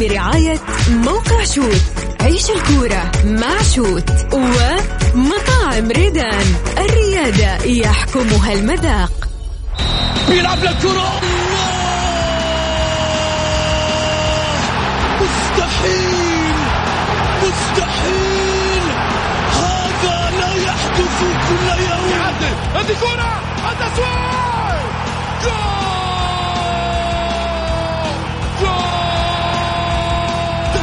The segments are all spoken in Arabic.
برعاية موقع شوت عيش الكورة مع شوت ومطاعم ريدان. الريادة يحكمها المذاق. بيلعب للكرة. مستحيل مستحيل. هذا لا يحدث كل يوم. هذه كرة. التسويق جول!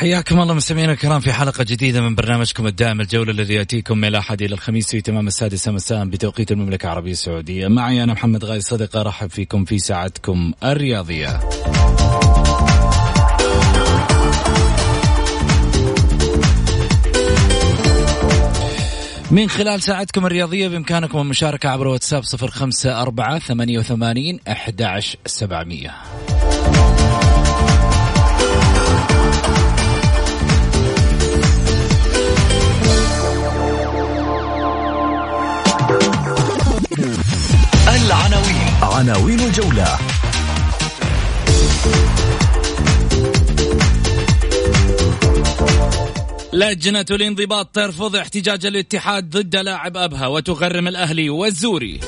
حياكم الله مستمعينا الكرام في حلقة جديدة من برنامجكم الدائم الجولة الذي يأتيكم من الأحد إلى الخميس في تمام السادسة مساء بتوقيت المملكة العربية السعودية. معي أنا محمد غاي صدق أرحب فيكم في ساعتكم الرياضية. من خلال ساعتكم الرياضية بإمكانكم المشاركة عبر واتساب 054 88 11700 العناوين. عناوين الجولة. لجنة الانضباط ترفض احتجاج الاتحاد ضد لاعب أبها وتغرم الأهلي والزوري.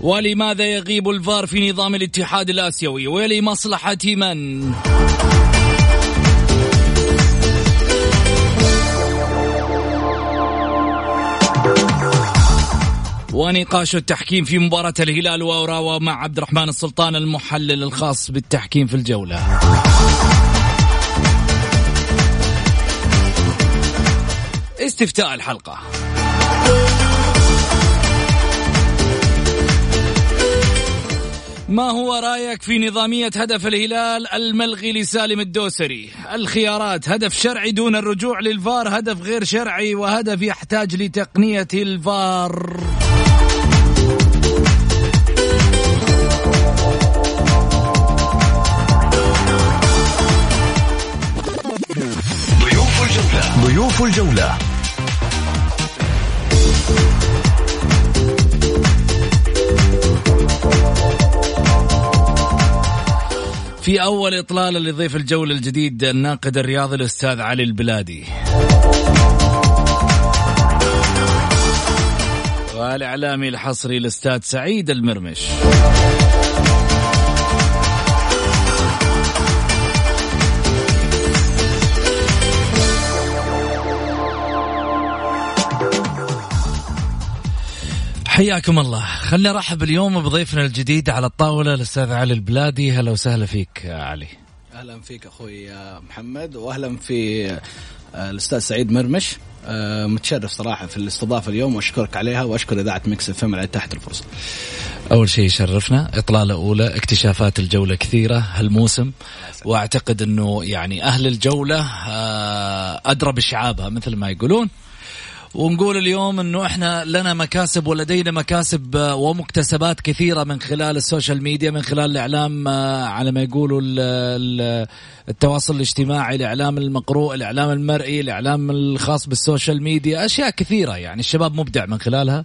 ولماذا يغيب الفار في نظام الاتحاد الآسيوي؟ ولمصلحة من؟ ونقاش التحكيم في مباراة الهلال وأوراوا مع عبد الرحمن السلطان المحلل الخاص بالتحكيم في الجولة. استفتاء الحلقة. ما هو رأيك في نظامية هدف الهلال الملغي لسالم الدوسري؟ الخيارات هدف شرعي دون الرجوع للفار هدف غير شرعي وهدف يحتاج لتقنية الفار. ضيوف الجولة. في أول إطلالة لضيف الجولة الجديد الناقد الرياضي الأستاذ علي البلادي. والإعلامي الحصري الأستاذ سعيد المرمش. حياكم الله. خلينا نرحب اليوم بضيفنا الجديد على الطاولة الأستاذ علي البلادي. هلا وسهلا فيك علي. أهلا فيك أخوي محمد واهلا في آه، الأستاذ سعيد مرمش. آه، متشرف صراحة في الاستضافة اليوم وأشكرك عليها وأشكر إذاعة مكس إف إم على اتاحه الفرصة. أول شيء شرفنا إطلالة أولى اكتشافات الجولة كثيرة هالموسم. وأعتقد أنه يعني أهل الجولة آه، أدرى بشعابها مثل ما يقولون. ونقول اليوم إنه إحنا لنا مكاسب ولدينا مكاسب آه، ومكتسبات كثيرة من خلال ال social media من خلال الإعلام آه، على ما يقولوا ال- ال- التواصل الاجتماعي الإعلام المقروء الإعلام المرئي الإعلام الخاص بال social media أشياء كثيرة يعني الشباب مبدع من خلالها.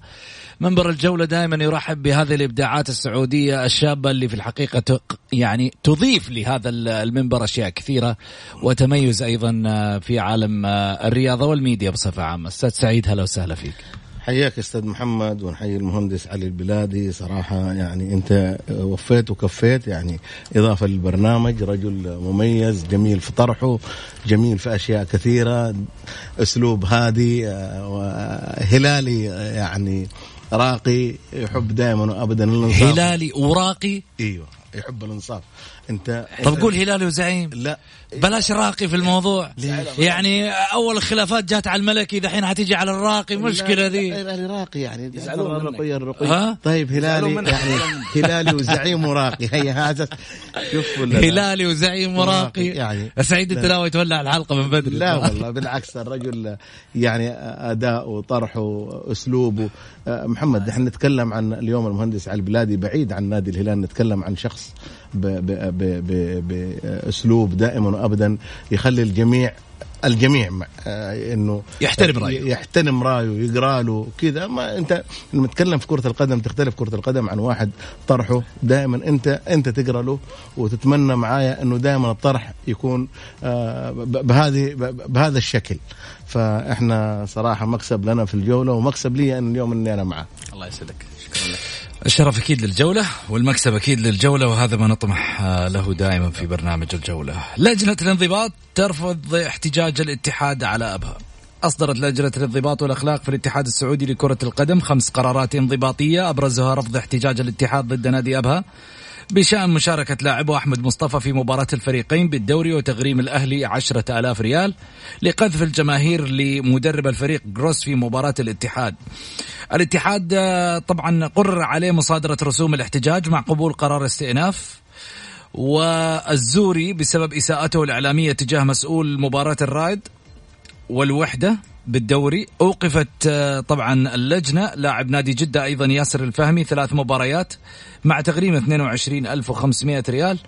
منبر الجولة دائما يرحب بهذه الإبداعات السعودية الشابة اللي في الحقيقة ت- يعني تضيف لهذا ال- المنبر أشياء كثيرة وتميز أيضا آه، في عالم الرياضة والميديا بصفة عامة. أستاذ سعيد هلا وسهلا فيك. حياك أستاذ محمد ونحيي المهندس علي البلادي. صراحة يعني أنت وفيت وكفيت يعني إضافة للبرنامج. رجل مميز جميل في طرحه جميل في أشياء كثيرة. أسلوب هادي آه، وهلالي يعني راقي يحب دائما وابدا الإنصاف. هلالي وراقي؟ إيوه يحب الإنصاف. أنت طب قول هلالي وزعيم. لا. بلاش راقي في الموضوع. يعني أول الخلافات جات على الملكي دحين حتيجي على الراقي مشكلة ذي. يعني راقي يعني. الرقي الرقي طيب هلالي يعني هلالي وزعيم وراقي. هيا هذا شوف هلالي وزعيم وراقي. يعني. سعيد أنت ناوي تولع الحلقة من بدري. لا والله بالعكس الرجل يعني اداؤه وطرحه اسلوبه محمد إحنا نتكلم عن اليوم المهندس علي البلادي بعيد عن نادي الهلال نتكلم عن شخص بأسلوب دائما وابدا يخلي الجميع الجميع آه إنه يحترم رأيه. يحترم رأيه يقرأ له كذا. ما أنت لما تتكلم في كرة القدم تختلف كرة القدم عن واحد طرحه دائما انت أنت تقرأ له وتتمنى معايا إنه دائما الطرح يكون آه بهذه بهذا الشكل. فإحنا صراحة مكسب لنا في الجولة ومكسب لي أن اليوم إني أنا معاه الله يسعدك. شكرا لك. الشرف أكيد للجولة والمكسب أكيد للجولة وهذا ما نطمح آه، له دائما في برنامج الجولة. لجنة الانضباط ترفض احتجاج الاتحاد على أبها. أصدرت لجنة الانضباط والأخلاق في الاتحاد السعودي لكرة القدم خمس قرارات انضباطية أبرزها رفض احتجاج الاتحاد ضد نادي أبها بشأن مشاركة لاعبه أحمد مصطفى في مباراة الفريقين بالدوري وتغريم الأهلي عشرة ألاف ريال لقذف الجماهير لمدرب الفريق جروس في مباراة الاتحاد. الاتحاد آه، طبعا قرر عليه مصادرة رسوم الاحتجاج مع قبول قرار استئناف والزوري بسبب إساءته الإعلامية تجاه مسؤول مباراة الرائد والوحدة بالدوري. أوقفت آه، طبعا اللجنة. لاعب نادي جدة أيضا ياسر الفهمي ثلاث مباريات مع تغريم 22500 ريال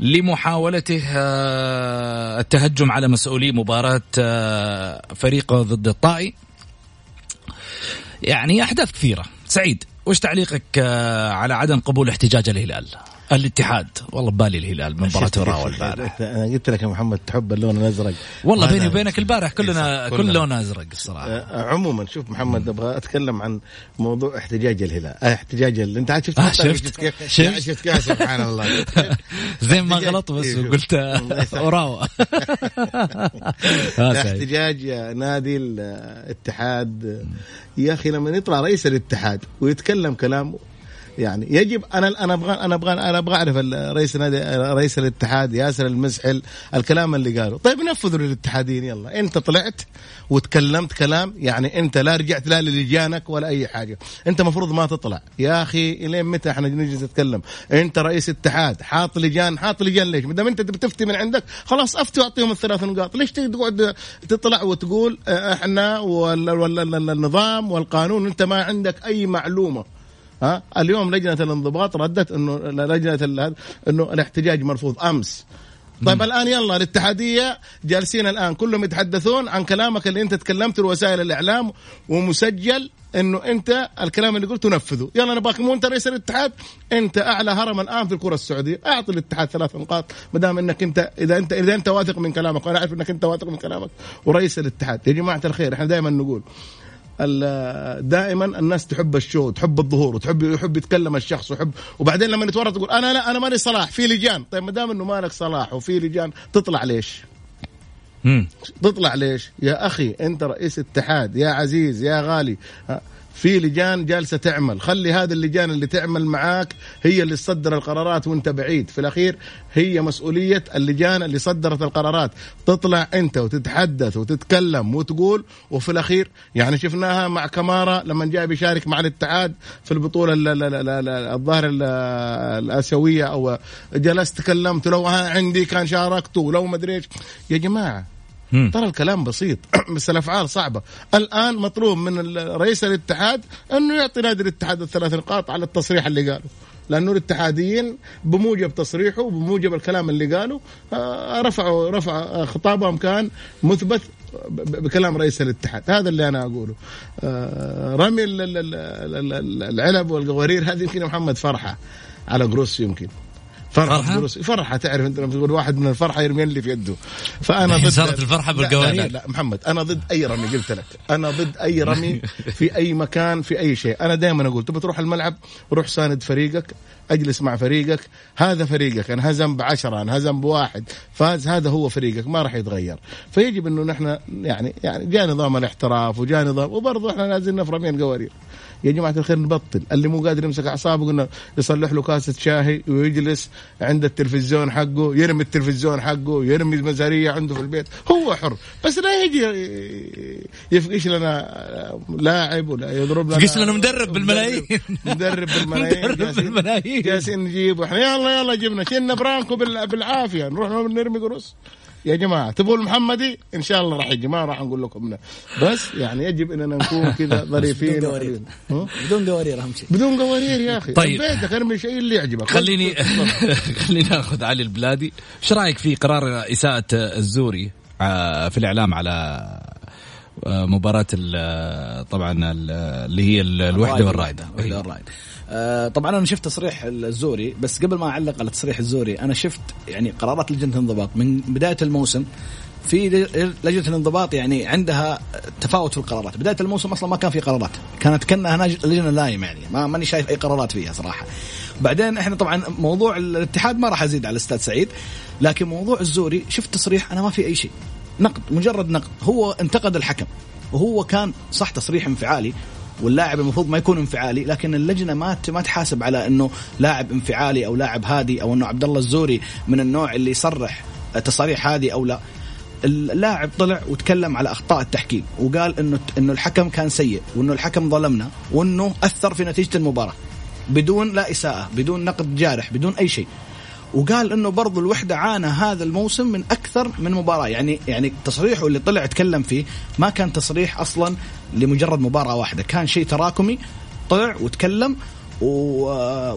لمحاولته آه، التهجم على مسؤولي مباراة فريقه ضد الطائي. يعني أحداث كثيرة. سعيد وش تعليقك آه، على عدم قبول احتجاج الهلال؟ الاتحاد. والله ببالي الهلال من مباراة وراء البارح. أنا قلت لك يا محمد تحب اللون الأزرق. والله بيني وبينك البارح كلنا كل لون أزرق الصراحة. أه عموما شوف محمد أبغى أتكلم عن موضوع احتجاج الهلال. أه احتجاج ال... أنت عاد شفت آه شفت. كيف؟ شفت, شفت كيف؟ سبحان الله. زين ما غلط بس إيه، قلت وراو احتجاج نادي الاتحاد يا أخي لما يطلع رئيس الاتحاد ويتكلم كلام يعني. يجب أنا أنا أبغى أنا أبغى أنا أبغى أعرف رئيس نادي رئيس الاتحاد ياسر المسحل الكلام اللي قاله. طيب نفذوا للاتحاديين يلا. أنت طلعت وتكلمت كلام يعني أنت لا رجعت لا للجانك ولا أي حاجة. أنت مفروض ما تطلع. يا أخي إلين متى إحنا نجي نتكلم؟ أنت رئيس اتحاد حاط لجان حاط لجان ليش؟ ما دام أنت بتفتي من عندك خلاص أفتي وأعطيهم الثلاث نقاط. ليش تقعد تطلع وتقول إحنا والنظام والقانون؟ أنت ما عندك أي معلومة. ها؟ اليوم لجنة الانضباط ردت إنه لجنة إنه الاحتجاج مرفوض. أمس. طيب الآن يلا الاتحادية جالسين الآن كلهم يتحدثون عن كلامك اللي أنت تكلمت لوسائل الإعلام ومسجل إنه أنت الكلام اللي قلته نفذه يلا نبغاك مو أنت رئيس الاتحاد أنت أعلى هرم الآن في الكرة السعودية. أعطي الاتحاد ثلاث نقاط ما دام إنك أنت إذا أنت إذا أنت واثق من كلامك وأنا أعرف إنك أنت واثق من كلامك ورئيس الاتحاد. يا جماعة الخير إحنا دائما نقول دائما الناس تحب الشو تحب الظهور وتحب يحب يتكلم الشخص ويحب وبعدين لما يتورط تقول أنا لا أنا مالي صلاح في لجان طيب ما دام إنه مالك صلاح وفي لجان تطلع ليش؟ مم. تطلع ليش؟ يا أخي أنت رئيس اتحاد يا عزيز يا غالي في لجان جالسة تعمل. خلي هذه اللجان اللي تعمل معاك هي اللي تصدر القرارات وانت بعيد. في الأخير هي مسؤولية اللجان اللي صدرت القرارات. تطلع أنت وتتحدث وتتكلم وتقول وفي الأخير يعني شفناها مع كمارا لما جاء بيشارك مع الاتحاد في البطولة الظاهر الآسيوية أو جلست تكلمت لو عندي كان شاركت ولو ما أدري إيش. يا جماعة ترى الكلام بسيط بس الأفعال صعبة. الآن مطلوب من رئيس الاتحاد أنه يعطي نادي الاتحاد الثلاث نقاط على التصريح اللي قاله. لأنه الاتحاديين بموجب تصريحه وبموجب الكلام اللي قاله آه، رفعوا رفع خطابهم كان مثبت بكلام رئيس الاتحاد. هذا اللي أنا أقوله. آه، رمي العلب والقوارير هذه يمكن محمد فرحة على gross يمكن. فرحة, فرحة؟ فرحة؟ تعرف انت لما تقول واحد من الفرحة يرمي اللي في يده. فأنا ضد صارت الفرحة بالقوارير. لا, لا, لا محمد أنا ضد أي رمي قلت لك. أنا ضد أي رمي في أي مكان في أي شيء. أنا دائما أقول تبي تروح الملعب روح ساند فريقك اجلس مع فريقك. هذا فريقك انهزم بعشرة انهزم بواحد. فاز هذا هو فريقك ما راح يتغير. فيجب إنه نحن يعني يعني جاء نظام الاحتراف وجاء نظام وبرضه إحنا نازلنا في رمي القوارير يا جماعة الخير نبطل. اللي مو قادر يمسك أعصابه قلنا يصلح له كاسة شاهي ويجلس عند التلفزيون حقه يرمي التلفزيون حقه يرمي المزارية عنده في البيت. هو حر. بس لا يجي يفقش لنا لاعب ولا يضرب لنا يفقش لنا مدرب بالملايين. مدرب. بالملايين. مدرب جالسين- بالملايين. جالسين نجيب وإحنا. يلا يلا جبنا. شلنا برانكو بال- بالعافية. نروح نرمي قرص يا جماعة تبغوا المحمدي؟ إن شاء الله راح يجي ما راح نقول لكم لا بس يعني يجب إننا نكون كذا ظريفين بدون قوارير. بدون قوارير أهم شيء. بدون قوارير يا أخي. طيب. بيتك أرمي شيء اللي يعجبك. خليني خليني آخذ علي البلادي. إيش رأيك في قرار إساءة الزوري آه، في الإعلام على آه، مباراة ال- طبعا ال- اللي هي ال- الوحدة والرائدة. الوحدة والرائدة. آه، طبعا أنا شفت تصريح الزوري بس قبل ما أعلق على تصريح الزوري أنا شفت يعني قرارات لجنة الانضباط. من بداية الموسم في لجنة الانضباط يعني عندها تفاوت في القرارات. بداية الموسم أصلا ما كان في قرارات. كانت كأنها لجنة نايمة يعني. ما ماني شايف أي قرارات فيها صراحة. بعدين إحنا طبعا موضوع الاتحاد ما راح أزيد على الاستاذ سعيد لكن موضوع الزوري شفت تصريح أنا ما في أي شيء. نقد مجرد نقد. هو انتقد الحكم. وهو كان صح تصريح انفعالي واللاعب المفروض ما يكون انفعالي لكن اللجنة ما ما تحاسب على إنه لاعب انفعالي أو لاعب هادي أو إنه عبد الله الزوري من النوع اللي يصرح تصاريح هذه أو لا. اللاعب طلع وتكلم على أخطاء التحكيم وقال إنه إنه الحكم كان سيء وإنه الحكم ظلمنا وإنه أثر في نتيجة المباراة بدون لا إساءة بدون نقد جارح بدون أي شيء. وقال إنه برضو الوحدة عانى هذا الموسم من أكثر من مباراة. يعني يعني تصريحه اللي طلع اتكلم فيه ما كان تصريح أصلا لمجرد مباراة واحدة. كان شيء تراكمي. طلع وتكلم و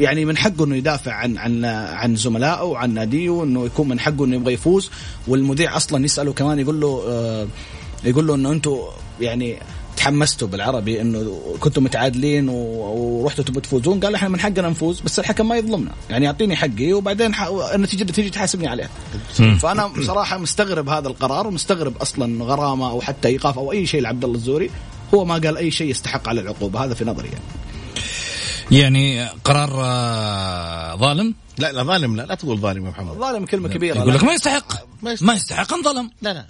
يعني من حقه إنه يدافع عن عن عن زملائه وعن ناديه وإنه يكون من حقه إنه يبغى يفوز. والمذيع أصلا يسأله كمان يقول له آه، يقول له إنه أنتم يعني تحمستوا بالعربي إنه كنتوا متعادلين ورحتوا تبوا تفوزون. قال إحنا من حقنا نفوز بس الحكم ما يظلمنا. يعني يعطيني حقي وبعدين ح... النتيجه تيجي تحاسبني عليها فأنا بصراحة مستغرب هذا القرار ومستغرب أصلا غرامة أو حتى إيقاف أو أي شيء لعبد الله الزوري. هو ما قال أي شيء يستحق على العقوبة هذا في نظري يعني. يعني قرار آه، ظالم؟ لا لا ظالم لا لا تقول ظالم يا محمد. ظالم كلمة كبيرة. يقول لك ما يستحق. ما يستحق. انظلم لا لا.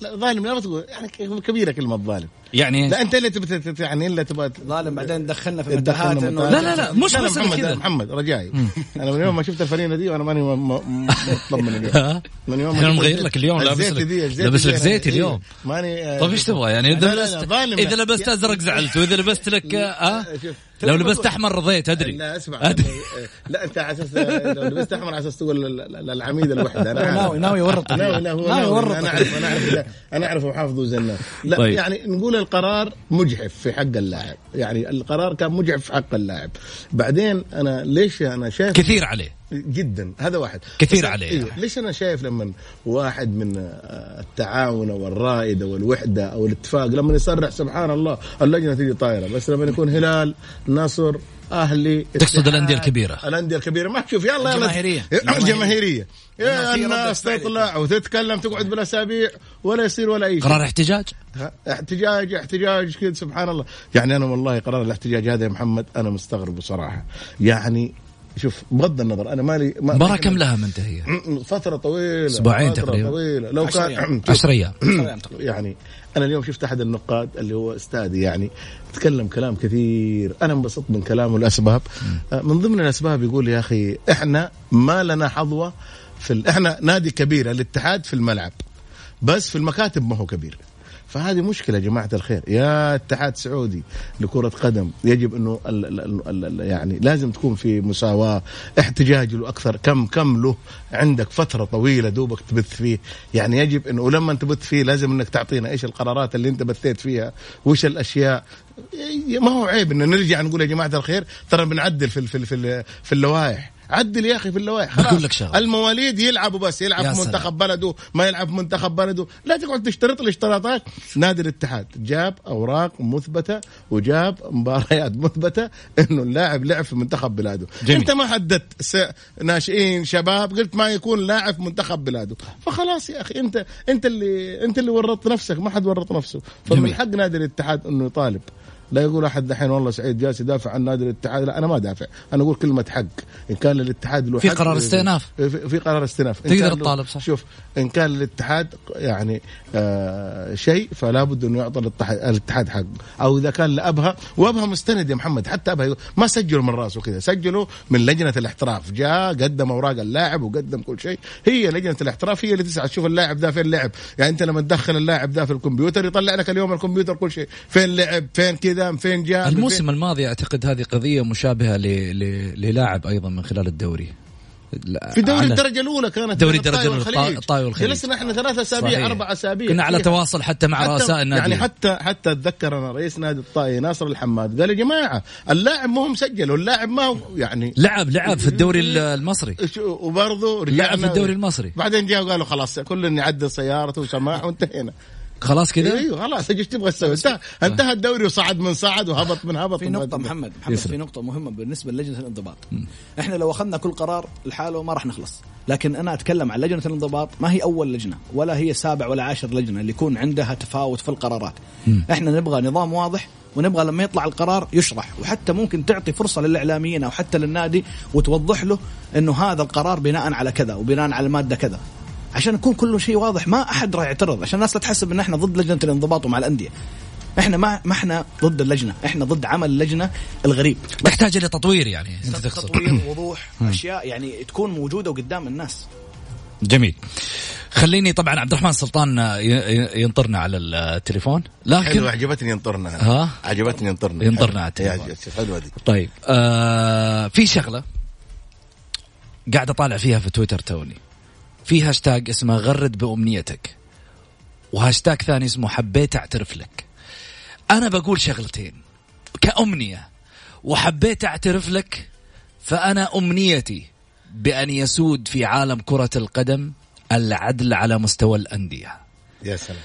لا ظالم لا ما تقول. يعني كبيرة كلمة ظالم. يعني لا انت اللي تبي يعني الا تبغى ظالم بعدين دخلنا في متاهات. لا، لا، لا، مش بس محمد كذا. محمد رجائي أنا من يوم ما شفت الفرينه دي وأنا ماني م- م- مطمن اليوم من يوم ما مغير لك اليوم لابس الزيت لك لابس لك زيت إيه، اليوم ماني آه، طيب إيش تبغى يعني إذا لبست إذا. لبست أزرق زعلت وإذا لبست لك آه. لو لبست أحمر رضيت أدري لا اسمع أدري. لا أنت على أساس لو لبست أحمر على أساس تقول ال- ال- العميد الوحدة أنا. ناوي ناوي يورط ناوي ناوي ناوي يورط أنا أعرف أنا أعرف أنا أعرف محافظ زنان لا طيب. يعني نقول القرار مجحف في حق اللاعب. يعني القرار كان مجحف في حق اللاعب. بعدين أنا ليش أنا شايف كثير عليه. جدا هذا واحد كثير عليه. أيوه. ليش أنا شايف لما واحد من آه، التعاون أو الرائده والوحده أو الاتفاق لما يصرح سبحان الله اللجنه تيجي طايره بس لما يكون هلال نصر أهلي تقصد اتحاد، الأندية الكبيرة. الأندية الكبيرة ما تشوف يلا يلا الجماهيرية. الجماهيرية يا الناس. تطلع وتتكلم تقعد بالأسابيع ولا يصير ولا اي شيء قرار احتجاج احتجاج احتجاج كذا سبحان الله يعني أنا والله قرار الاحتجاج هذا يا محمد أنا مستغرب بصراحة يعني شوف بغض النظر أنا مالي ما مباراة كم لها منتهية؟ فترة طويلة أسبوعين فترة تقريبا. طويلة. لو عشر كان أيام. شوف، عشر أيام يعني أنا اليوم شفت أحد النقاد اللي هو أستاذي يعني تكلم كلام كثير. أنا انبسطت من كلامه الاسباب آه، من ضمن الأسباب يقول يا أخي إحنا ما لنا حظوة في ال... إحنا نادي كبير الاتحاد في الملعب بس في المكاتب ما هو كبير. فهذه مشكلة يا جماعة الخير. يا اتحاد سعودي لكرة قدم يجب إنه ال ال ال ال يعني لازم تكون في مساواة احتجاج له أكثر. كم كم له عندك فترة طويلة دوبك تبث فيه؟ يعني يجب إنه ولما تبث فيه لازم إنك تعطينا إيش القرارات اللي أنت بثيت فيها؟ وش الأشياء؟ ما هو عيب ان نرجع نقول يا جماعة الخير ترى بنعدل في ال- في ال- في, في اللوائح. عدل يا أخي في اللوائح بقول خلاص لك. المواليد يلعبوا بس يلعب في. منتخب بلده ما يلعب في منتخب بلده لا تقعد تشترط لي اشتراطات نادي الاتحاد جاب أوراق مثبتة وجاب مباريات مثبتة إنه اللاعب لعب في منتخب بلاده جميل. أنت ما حددت س... ناشئين شباب قلت ما يكون لاعب في منتخب بلاده فخلاص يا أخي انت أنت اللي أنت اللي ورطت نفسك ما حد ورط نفسه فمن. حق نادي الاتحاد إنه يطالب لا يقول أحد دحين والله سعيد جالس يدافع عن نادي الاتحاد. لا أنا ما دافع أنا أقول كلمة حق. إن كان للاتحاد له في قرار استئناف. في, قرار استئناف. تقدر تطالب، صح. شوف إن كان للاتحاد يعني آه شيء فلا بد إنه يعطى الاتحاد, الاتحاد حق. أو إذا كان لأبها وأبها مستند يا محمد. حتى أبها ما سجلوا من راسه كذا. سجلوا من لجنة الاحتراف. جاء قدم أوراق اللاعب وقدم كل شيء. هي لجنة الاحتراف هي اللي تسعى. تشوف اللاعب ذا فين لعب. يعني أنت لما تدخل اللاعب ذا في الكمبيوتر يطلع لك اليوم الكمبيوتر كل شيء. فين لعب؟ فين كذا؟ فين جاء من الموسم الماضي أعتقد هذه قضية مشابهة ل... ل... للاعب أيضا من خلال الدوري في دوري الدرجة الأولى كانت دوري الدرجة الأولى، والخليج. الطائي والخليج. جلسنا إحنا ثلاث أسابيع. أربع أسابيع كنا على فيها. تواصل حتى مع رؤساء النادي يعني حتى حتى أتذكر أنا رئيس نادي الطائي ناصر الحماد قال يا جماعة اللاعب ما هو مسجل واللاعب ما هو يعني لعب لعب في الدوري ال- المصري وبرضه لعب في الدوري المصري بعدين جاء وقالوا خلاص كل يعدل سيارته وسماح وانتهينا خلاص كذا أيوه خلاص إيش تبغى تسوي؟ انتهى انتهى الدوري وصعد من صعد وهبط من هبط في نقطة محمد محمد. في نقطة مهمة بالنسبة للجنة الانضباط. إحنا لو أخذنا كل قرار لحاله ما راح نخلص. لكن أنا أتكلم عن لجنة الانضباط ما هي أول لجنة ولا هي سابع ولا عاشر لجنة اللي يكون عندها تفاوت في القرارات. إحنا نبغى نظام واضح ونبغى لما يطلع القرار يشرح وحتى ممكن تعطي فرصة للإعلاميين أو حتى للنادي وتوضح له إنه هذا القرار بناء على كذا وبناء على المادة كذا. عشان يكون كل شيء واضح. ما أحد راح يعترض. عشان الناس لا تحسب إن إحنا ضد لجنة الانضباط ومع الأندية. إحنا ما ما إحنا ضد اللجنة. إحنا ضد عمل اللجنة الغريب. تحتاج إلى تطوير يعني أنت تقصد. تطوير وضوح أشياء يعني تكون موجودة قدام الناس. جميل. خليني طبعا عبد الرحمن سلطان ي- ي- ينطرنا على التليفون. حلو لكن عجبتني ينطرنا. ها؟ عجبتني ينطرنا. ينطرنا على حلو. التليفون. يا حلوة دي. طيب آه في شغلة قاعد أطالع فيها في تويتر توني. في هاشتاج اسمه غرد بأمنيتك وهاشتاج ثاني اسمه حبيت أعترف لك. أنا بقول شغلتين كأمنية وحبيت أعترف لك فأنا أمنيتي بأن يسود في عالم كرة القدم العدل على مستوى الأندية. يا سلام.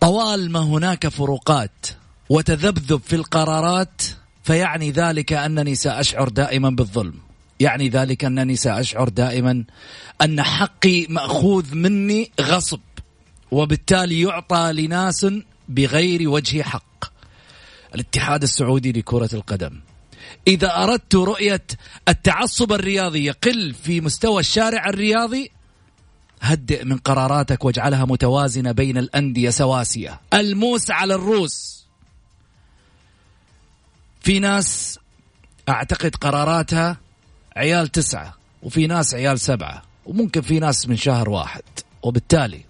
طوال ما هناك فروقات وتذبذب في القرارات فيعني ذلك أنني سأشعر دائما بالظلم. يعني ذلك أنني سأشعر دائما أن حقي مأخوذ مني غصب وبالتالي يعطى لناس بغير وجه حق. الاتحاد السعودي لكرة القدم. إذا أردت رؤية التعصب الرياضي يقل في مستوى الشارع الرياضي هدئ من قراراتك واجعلها متوازنة بين الأندية سواسية. الموس على الروس. في ناس أعتقد قراراتها عيال تسعة وفي ناس عيال سبعة وممكن في ناس من شهر واحد. وبالتالي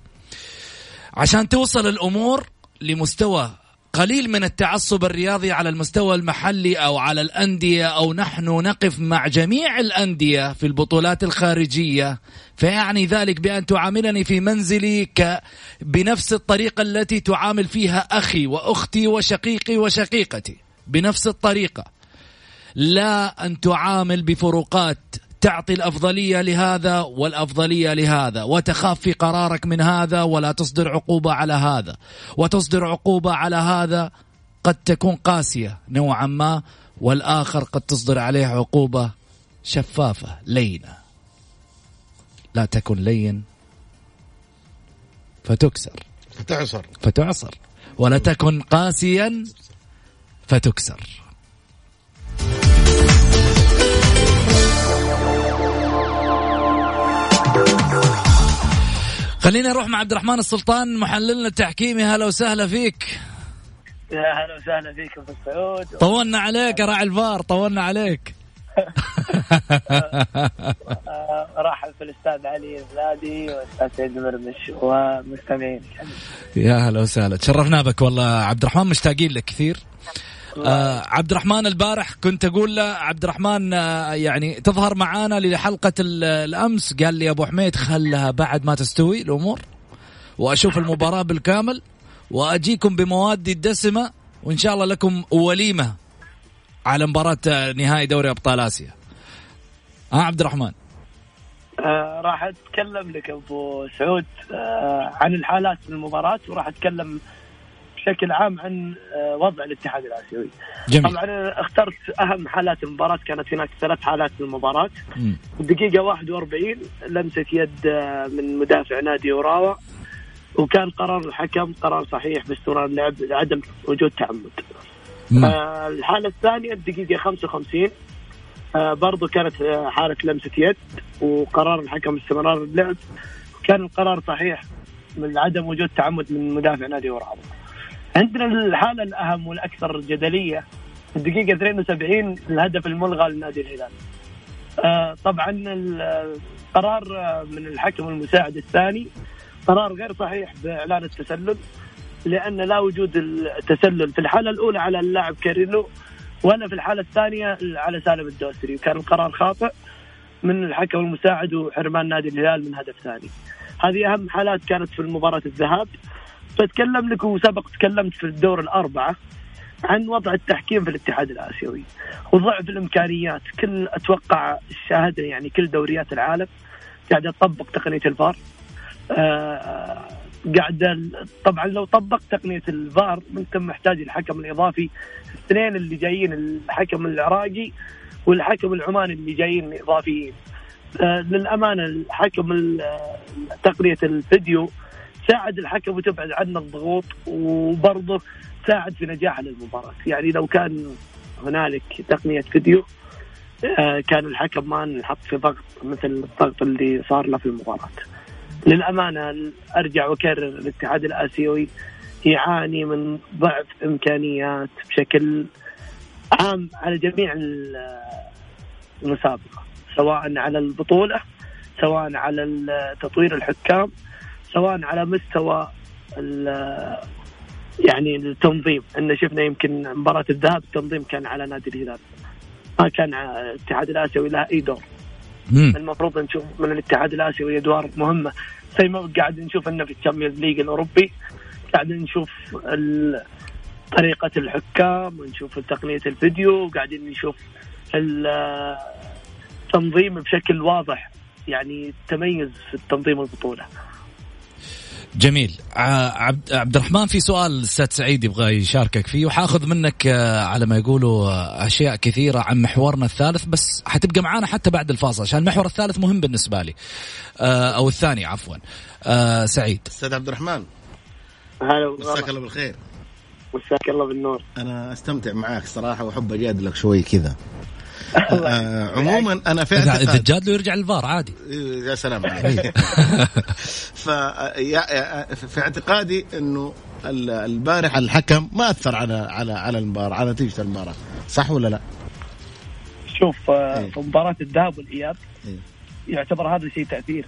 عشان توصل الأمور لمستوى قليل من التعصب الرياضي على المستوى المحلي أو على الأندية أو نحن نقف مع جميع الأندية في البطولات الخارجية فيعني ذلك بأن تعاملني في منزلي ك بنفس الطريقة التي تعامل فيها أخي وأختي وشقيقي وشقيقتي. بنفس الطريقة. لا أن تعامل بفروقات تعطي الأفضلية لهذا والأفضلية لهذا وتخاف في قرارك من هذا ولا تصدر عقوبة على هذا وتصدر عقوبة على هذا قد تكون قاسية نوعا ما والآخر قد تصدر عليه عقوبة شفافة لينة. لا تكن لين فتكسر. فتعصر فتعصر ولا تكن قاسيا فتكسر. خلينا نروح مع عبد الرحمن السلطان محللنا التحكيمي. هلا وسهلا فيك. يا هلا وسهلا فيكم في السعود طولنا عليك يا راعي الفار طولنا عليك. ارحب في الأستاذ علي الزادي والأستاذ سيد مرمش ومستمعين. يا هلا وسهلا. تشرفنا بك والله عبد الرحمن مشتاقين لك كثير. آه عبد الرحمن البارح كنت أقول له عبد الرحمن آه يعني تظهر معانا لحلقة ال- الأمس. قال لي أبو حميد خلها بعد ما تستوي الأمور وأشوف المباراة بالكامل وأجيكم بموادي الدسمة وإن شاء الله لكم وليمة على مباراة آه، نهائي دوري أبطال آسيا. آه عبد الرحمن آه راح أتكلم لك أبو سعود آه عن الحالات في المباراة وراح أتكلم بشكل عام عن آه وضع الاتحاد الآسيوي. جميل طبعا أنا اخترت أهم حالات المباراة كانت هناك ثلاث حالات في المباراة. الدقيقه 41 لمسة يد آه، من مدافع نادي أوراوا وكان قرار الحكم قرار صحيح باستمرار اللعب لعدم وجود تعمد. مم. آه الحالة الثانية الدقيقة 55 آه برضو كانت آه، حالة لمسة يد وقرار الحكم استمرار اللعب كان القرار صحيح من عدم وجود تعمد من مدافع نادي أوراوا. عندنا الحالة الأهم والأكثر جدلية الدقيقة 72 الهدف الملغى لنادي الهلال. آه طبعا القرار آه، من الحكم المساعد الثاني قرار غير صحيح بإعلان التسلل لأن لا وجود التسلل في الحالة الأولى على اللاعب كاريلو ولا في الحالة الثانية على سالم الدوسري وكان القرار خاطئ من الحكم المساعد وحرمان نادي الهلال من هدف ثاني. هذه أهم حالات كانت في المباراة الذهاب. بتكلم لك وسبق تكلمت في الدور الأربعة عن وضع التحكيم في الاتحاد الآسيوي وضعف الإمكانيات. كل أتوقع شاهدنا يعني كل دوريات العالم قاعدة تطبق تقنية الفار. آه، قاعدة طبعا لو طبق تقنية الفار انت محتاج الحكم الإضافي الاثنين اللي جايين الحكم العراقي والحكم العماني اللي جايين إضافيين. آه، للأمانة الحكم ال- آه، تقنية الفيديو ساعد الحكم وتبعد عنه الضغوط وبرضه ساعد في نجاح المباراه يعني لو كان هنالك تقنية فيديو آه، كان الحكم ما نحط في ضغط مثل الضغط اللي صار له في المباراة. للأمانة أرجع وأكرر الاتحاد الآسيوي يعاني من ضعف إمكانيات بشكل عام على جميع ال- المسابقة سواء على البطولة سواء على تطوير الحكام. سواء على مستوى ال- يعني التنظيم. ان شفنا يمكن مباراة الذهاب التنظيم كان على نادي الهلال. ما كان الاتحاد الآسيوي له أي دور. مم. المفروض نشوف من الاتحاد الآسيوي أدوار مهمة. زي ما قاعد نشوف إنه في ال Champions League الأوروبي قاعد نشوف طريقة الحكام ونشوف تقنية الفيديو وقاعدين نشوف ال- التنظيم بشكل واضح. يعني تميز في التنظيم البطولة. جميل. ع- عبد عبد الرحمن في سؤال الاستاذ سعيد يبغى يشاركك فيه وحاخذ منك آه، على ما يقولوا آه، أشياء كثيرة عن محورنا الثالث بس حتبقى معانا حتى بعد الفاصل عشان المحور الثالث مهم بالنسبة لي. آه، أو الثاني عفوا. آه، سعيد. أستاذ عبد الرحمن هلا مساك الله بالخير. مساك الله بالنور. أنا أستمتع معاك صراحة وأحب أجادلك شوي كذا. آه عموما أنا في إذا اعتقاد له يرجع الفار عادي. يا سلام عليك. ف يا- في اعتقادي إنه ال- البارح الحكم ما أثر على على على المباراة على نتيجة المباراة. صح ولا لا؟ شوف آه، إيه. في مباراة الذهاب والإياب إيه. يعتبر هذا شيء تأثير.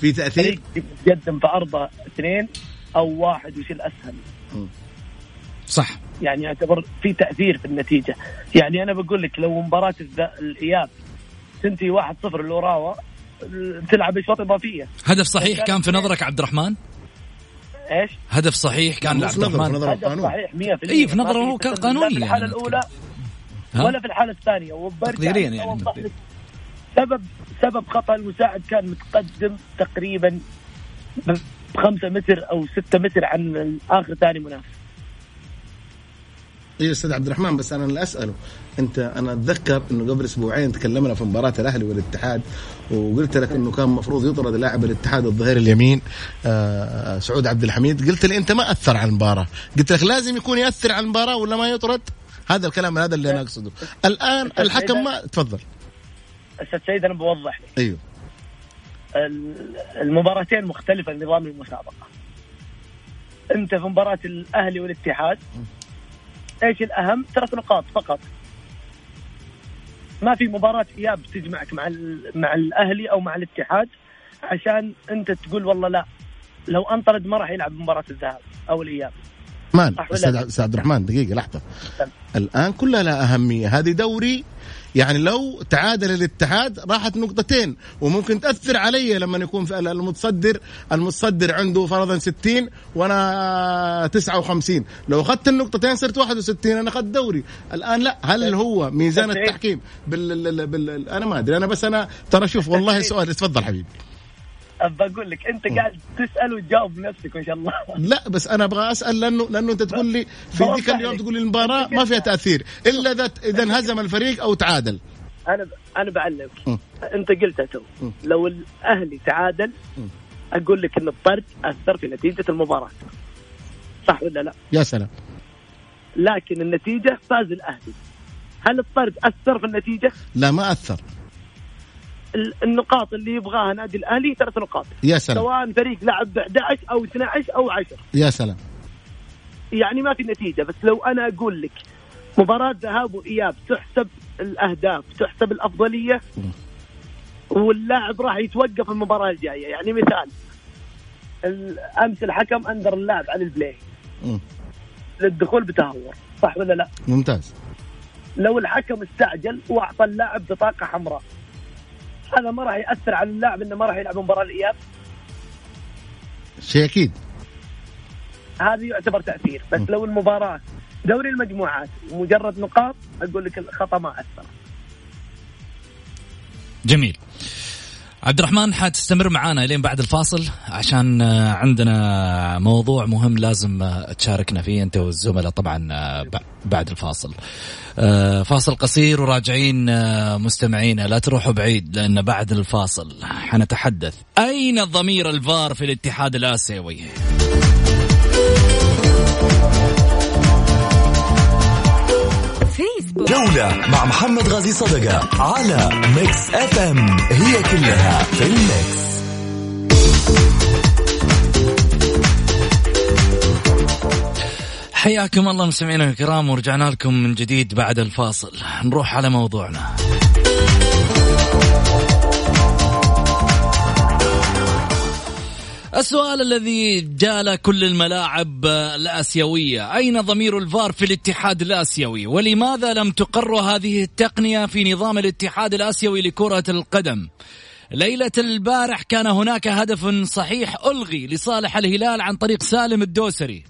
في تأثير؟ يقدم في ارضه اثنين أو واحد وش الاسهل صح. يعني يعتبر في تأثير في النتيجة. يعني أنا بقول لك لو مباراة الإياب تنتهي 1-0 لوراوا تلعب اشواط إضافية. هدف صحيح كان في نظرك عبد الرحمن؟ إيش؟ هدف صحيح كان لعبد الرحمن. هدف صحيح 100% إيه، في ما نظره هو تسلل لا كقانوني في الحاله يعني. الأولى ها؟ ولا في الحالة الثانية. وبرجع تقديريا يعني. لك سبب سبب خطأ المساعد كان متقدم تقريبا ب 5 متر أو 6 متر عن آخر ثاني منافس. أيوه أستاذ عبد الرحمن بس أنا اللي أسأله أنت أنا أتذكر إنه قبل أسبوعين تكلمنا في مباراة الأهلي والاتحاد وقلت لك إنه كان المفروض يطرد لاعب الاتحاد الظهير اليمين آه سعود عبد الحميد. قلت لي أنت ما أثر على المباراة. قلت لك لازم يكون يأثر على المباراة ولا ما يطرد؟ هذا الكلام هذا اللي أنا أقصده. الآن الحكم ما تفضل. أستاذ سيد أنا بوضح. لك أيوه. ال- المباراتين مختلفة نظام المسابقة. أنت في مباراة الأهلي والاتحاد إيش الاهم؟ ثلاث نقاط فقط ما في مباراة إياب تجمعك مع مع الأهلي أو مع الاتحاد عشان أنت تقول والله لا لو أنطرد ما راح يلعب مباراة الذهاب أو الإياب مان أستاذ عبد الرحمن دقيقة لحظة. الآن كلها لها أهمية هذه دوري يعني لو تعادل الاتحاد راحت نقطتين وممكن تأثر علي لما يكون في المتصدر المتصدر عنده فرضا 60 وأنا 59 لو أخذت النقطتين صرت 61 أنا أخذت دوري. الآن لا. هل هو ميزان إيه؟ التحكيم بال... بال... بال... أنا ما أدري. أنا بس أنا ترى شوف والله سؤال. تفضل حبيبي. بقول لك أنت قاعد تسأل وتجاوب بنفسك ما شاء الله. لا بس أنا أبغى أسأل لأنه لأنه أنت تقول لي في ذيك اليوم لي. تقول لي المباراة ما فيها تأثير. إلا اذا إذا انهزم الفريق أو تعادل. أنا أنا بعلمك. أنت قلتها تو. لو الأهلي تعادل أقول لك إن الطرد أثر في نتيجة المباراة. صح ولا لا؟ يا سلام. لكن النتيجة فاز الأهلي. هل الطرد أثر في النتيجة؟ لا ما أثر. النقاط اللي يبغاها نادي الأهلي ثلاث نقاط. يا سلام. سواء فريق لعب ب 11 أو 12 أو 10 يا سلام. يعني ما في نتيجة بس لو أنا أقول لك مباراة ذهاب وإياب تحسب الأهداف تحسب الأفضلية واللاعب راح يتوقف المباراة الجاية. يعني مثال ال- أمس الحكم انذر اللاعب عن البلاي. للدخول بتهور صح ولا لا؟ ممتاز. لو الحكم استعجل وأعطى اللاعب بطاقة حمراء هذا ما راح يأثر على اللاعب إنه ما راح يلعب مباراة الإياب. شيء أكيد. هذا يعتبر تأثير. بس لو المباراة دوري المجموعات مجرد نقاط أقول لك الخطأ ما أثر. جميل. عبد الرحمن حتستمر معانا لين بعد الفاصل عشان آه، عندنا موضوع مهم لازم آه، تشاركنا فيه أنت والزملاء طبعا آه، بعد الفاصل. فاصل قصير وراجعين مستمعينا لا تروحوا بعيد لأن بعد الفاصل حنتحدث أين ضمير الفار في الاتحاد الآسيوي؟ جولة مع محمد غازي صدقة على Mix FM هي كلها في ال mix حياكم الله مستمعينا الكرام ورجعنا لكم من جديد بعد الفاصل. نروح على موضوعنا. السؤال الذي جال كل الملاعب الآسيوية. أين ضمير الفار في الاتحاد الآسيوي؟ ولماذا لم تقر هذه التقنية في نظام الاتحاد الآسيوي لكرة القدم؟ ليلة البارح كان هناك هدف صحيح ألغي لصالح الهلال عن طريق سالم الدوسري.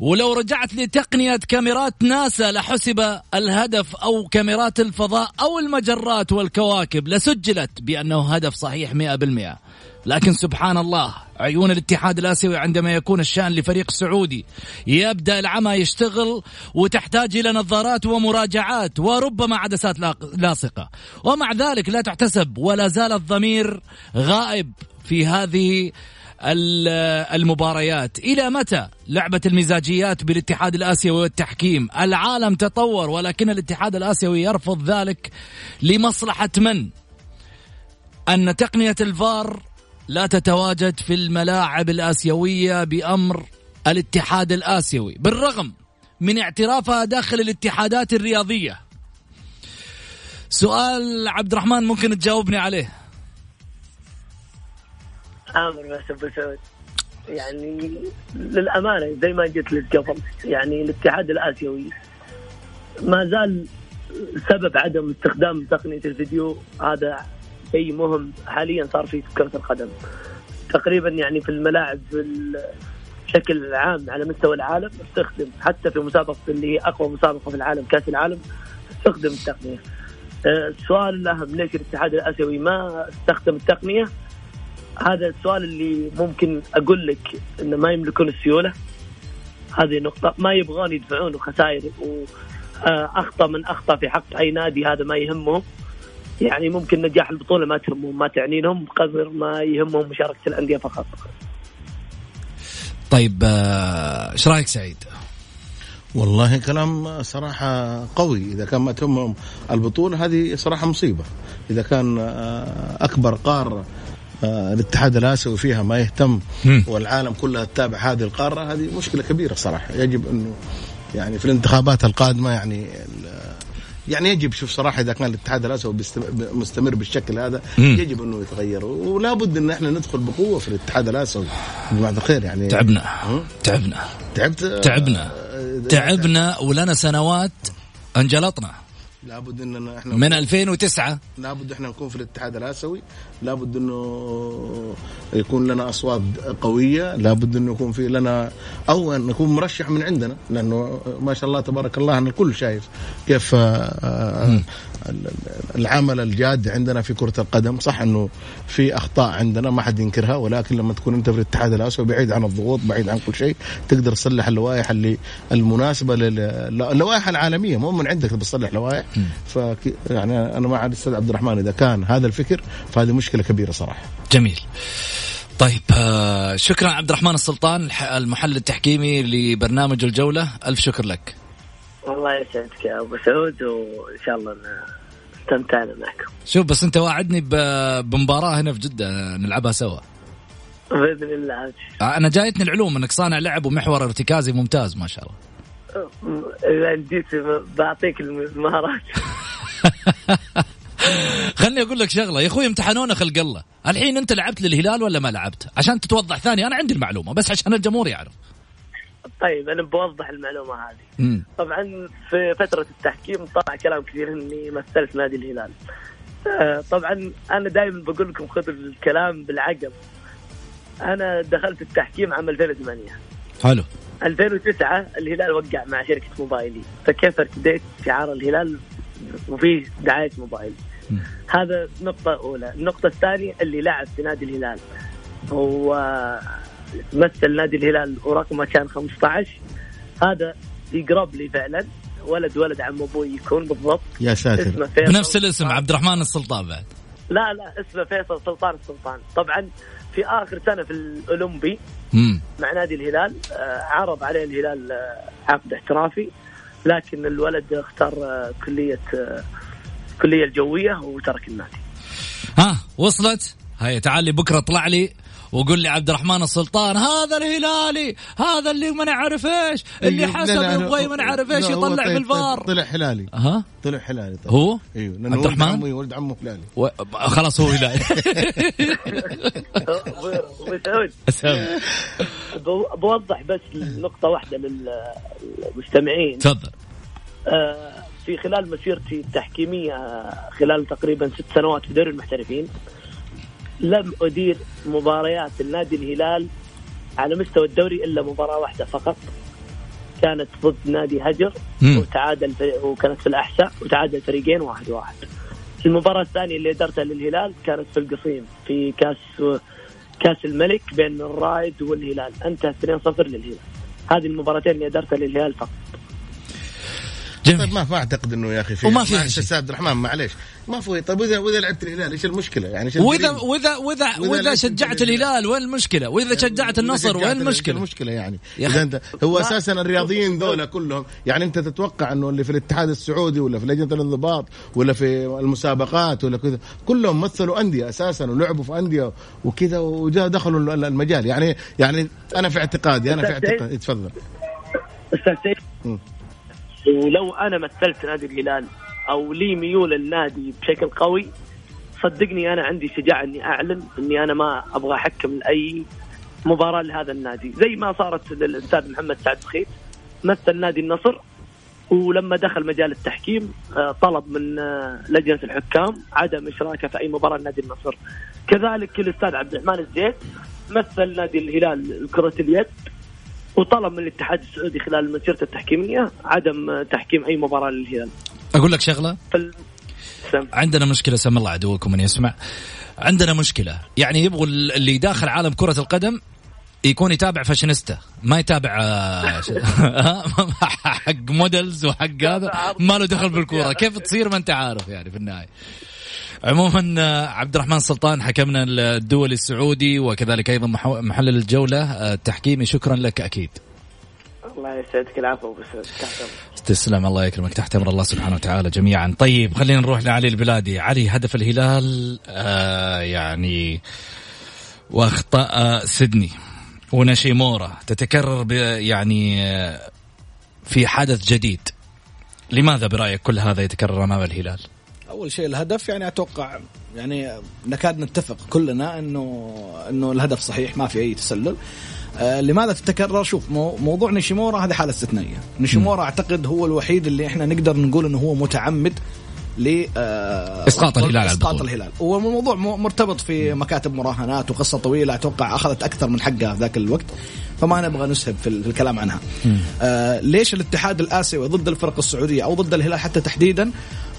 ولو رجعت لتقنية كاميرات ناسا لحسب الهدف أو كاميرات الفضاء أو المجرات والكواكب لسجلت بأنه هدف صحيح 100% لكن سبحان الله عيون الاتحاد الآسيوي عندما يكون الشأن لفريق سعودي يبدأ العمى يشتغل وتحتاج إلى نظارات ومراجعات وربما عدسات لاصقة. ومع ذلك لا تحتسب ولا زال الضمير غائب في هذه ال- المباريات. إلى متى لعبة المزاجيات بالاتحاد الآسيوي والتحكيم؟ العالم تطور ولكن الاتحاد الآسيوي يرفض ذلك لمصلحة من؟ أن تقنية الفار لا تتواجد في الملاعب الآسيوية بأمر الاتحاد الآسيوي بالرغم من اعترافها داخل الاتحادات الرياضية. سؤال عبد الرحمن ممكن تجاوبني عليه؟ عامر بس أبو سعود. يعني للأمانة زي ما قلت لك قبل يعني الاتحاد الآسيوي ما زال سبب عدم استخدام تقنية الفيديو هذا شيء مهم حاليا صار في كرة القدم. تقريبا يعني في الملاعب بشكل عام على مستوى العالم تستخدم حتى في مسابقة اللي هي أقوى مسابقة في العالم كأس العالم تستخدم التقنية. آه، السؤال الأهم ليش الاتحاد الآسيوي ما استخدم التقنية؟ هذا السؤال اللي ممكن أقول لك إنه ما يملكون السيولة. هذه نقطة. ما يبغون يدفعون خسائر واخطا من اخطا في حق أي نادي هذا ما يهمهم. يعني ممكن نجاح البطولة ما تهمهم ما تعني لهم قدر ما يهمهم مشاركة الأندية فقط طيب آه، إيش رأيك سعيد؟ والله كلام صراحة قوي إذا كان ما تهمهم البطولة هذه صراحة مصيبة إذا كان آه، أكبر قارة آه، الاتحاد الآسيوي فيها ما يهتم. والعالم كلها تتابع هذه القارة هذه مشكلة كبيرة صراحة يجب أنه يعني في الانتخابات القادمة يعني يعني يجب شوف صراحة إذا كان الاتحاد الاسيوي مستمر بالشكل هذا مم. يجب إنه يتغير. ولا بد إن إحنا ندخل بقوة في الاتحاد الاسيوي جماعة الخير يعني تعبنا؟ تعبنا. تعبت تعبنا. آه، تعبنا ولنا سنوات أنجلطنا. لابد اننا إحنا من 2009 لابد إحنا نكون في الاتحاد الآسيوي. لابد إنه يكون لنا أصوات قوية. لابد إنه يكون في لنا أو إن نكون مرشح من عندنا. لأنه ما شاء الله تبارك الله أنا الكل شايف كيف آه، آه، العمل الجاد عندنا في كرة القدم. صح إنه في أخطاء عندنا ما حد ينكرها ولكن لما تكون أنت في الاتحاد الاسيوي بعيد عن الضغوط بعيد عن كل شيء تقدر تصلح اللوائح اللي المناسبة لل- اللوائح العالمية مو من عندك بتصلح لوائح. ف يعني أنا مع الاستاذ عبد الرحمن إذا كان هذا الفكر فهذه مشكلة كبيرة صراحة. جميل. طيب آه شكرا عبد الرحمن السلطان المحلل التحكيمي لبرنامج الجولة. ألف شكر لك. الله يسعدك يا أبو سعود وإن شاء الله استمتعنا معكم. شوف بس أنت واعدني ب- بمباراة هنا في جدة نلعبها سوا. بإذن الله. أنا جايتني العلوم أنك صانع لعب ومحور ارتكازي ممتاز ما شاء الله. إذا جيت بعطيك المهارات. خلني أقول لك شغلة. يا أخوي امتحنونا خلق الله. الحين أنت لعبت للهلال ولا ما لعبت؟ عشان تتوضح ثاني أنا عندي المعلومة بس عشان الجمهور يعرف. طيب أنا بوضح المعلومة هذه. امم طبعا في فترة التحكيم طلع كلام كثير إني مثلت نادي الهلال. آه، طبعا أنا دائما بقول لكم خذوا الكلام بالعقل أنا دخلت التحكيم عام 2008 حلو. 2009 الهلال وقع مع شركة موبايلي. فكيف ارتديت شعار الهلال وفيه دعاية موبايل م. هذا نقطة أولى، النقطة الثانية اللي لعب في نادي الهلال هو مثل نادي الهلال ورقمه كان 15 هذا يقرب لي فعلا. ولد ولد عم أبوي يكون بالضبط. يا ساتر. اسمه فيصل بنفس الاسم عبد الرحمن السلطان بعد. لا لا اسمه فيصل سلطان السلطان. طبعا في آخر سنة في الأولمبي امم مع نادي الهلال آه، عرض عليه الهلال آه، عقد احترافي. لكن الولد اختار آه، كلية آه، الكليه الجوية وترك النادي. ها وصلت؟ هيا تعال لي بكرة اطلع لي وقول لي عبد الرحمن السلطان هذا الهلالي هذا اللي ما نعرف إيش اللي لا، حسب يبغى ما نعرف إيش يطلع طيب- بالفار. طيب طلع هلالي. ها؟ طلع هلالي طيب. هو؟ أيوه لأنه عبد ولد الرحمن؟ عمه ولد عمه هلالي. و... خلاص هو هلالي. ابو سعود بو- بوضح بس نقطة واحدة للمستمعين. تفضل. آه، في خلال مسيرتي التحكيمية خلال تقريبا ست سنوات في دوري المحترفين لم أدير مباريات النادي الهلال على مستوى الدوري إلا مباراة واحدة فقط. كانت ضد نادي هجر مم. وتعادل في وكانت في الأحساء وتعادل فريقين واحد واحد. المباراة الثانية اللي أدرتها للهلال كانت في القصيم في كاس كاس الملك بين الرائد والهلال. انتهت 2-0 للهلال. هذه المباراتين اللي أدرتها للهلال فقط. طيب جميل ما ما أعتقد إنه يا أخي في وما في معلش. أستاذ عبد الرحمن معلش ما في طيب واذا وإذا لعبت الهلال إيش المشكلة يعني إيش واذا؟ واذا واذا وإذا وإذا شجعت الهلال. وين المشكلة وإذا شجعت النصر وين المشكلة المشكلة يعني يا إذا. انت هو. أساسا الرياضيين ذولا كلهم يعني أنت تتوقع إنه اللي في الاتحاد السعودي ولا في لجنة الانضباط ولا في المسابقات ولا كذا كلهم مثلوا أندية أساسا ولعبوا في أندية وكذا وجاء دخلوا المجال يعني يعني أنا في اعتقادي أنا في. اعتقادي تفضل أستاذ. ولو أنا مثلت نادي الهلال أو لي ميول النادي بشكل قوي صدقني أنا عندي شجاعة إني أعلن إني أنا ما أبغى أحكم لأي مباراة لهذا النادي. زي ما صارت للأستاذ محمد سعد بخيت مثل نادي النصر ولما دخل مجال التحكيم آه، طلب من آه، لجنة الحكام عدم إشراكه في أي مباراة لنادي النصر. كذلك الأستاذ عبد الرحمن الزيت مثل نادي الهلال كرة اليد وطلب من الاتحاد السعودي خلال مسيرته التحكيمية عدم تحكيم أي مباراة للهلال. أقول لك شغلة. سم. عندنا مشكلة سم الله عدوكم من يسمع. عندنا مشكلة. يعني يبغوا اللي داخل عالم كرة القدم يكون يتابع فاشينيستا ما يتابع آه، ش- حق models وحق هذا. ما له دخل بالكورة. كيف تصير ما أنت عارف يعني في النهاية. عموما آه، عبد الرحمن سلطان حكمنا الدولي السعودي وكذلك أيضا محلل الجولة آه، التحكيمي. شكرا لك أكيد. الله يسعدك. العفو. تسلم. الله يكرمك. تحت أمر الله سبحانه وتعالى جميعا. طيب خلينا نروح لعلي البلادي. علي هدف الهلال آه يعني واخطاء سيدني. ونشيمورا تتكرر يعني آه، في حدث جديد. لماذا برأيك كل هذا يتكرر أمام الهلال؟ أول شيء الهدف يعني أتوقع يعني نكاد نتفق كلنا إنه إنه الهدف صحيح ما في أي تسلل. آه لماذا تتكرر؟ شوف مو موضوع نيشيمورا هذه حالة استثنائية. نيشيمورا أعتقد هو الوحيد اللي إحنا نقدر نقول إنه هو متعمد ل آه إسقاط الهلال إسقاط. الهلال. هو الموضوع مو- مرتبط في مكاتب مراهنات وقصة طويلة أتوقع أخذت أكثر من حقها في ذاك الوقت فما نبغى نسهب في الكلام عنها. آه ليش الاتحاد الآسيوي ضد الفرق السعودية أو ضد الهلال حتى تحديدا؟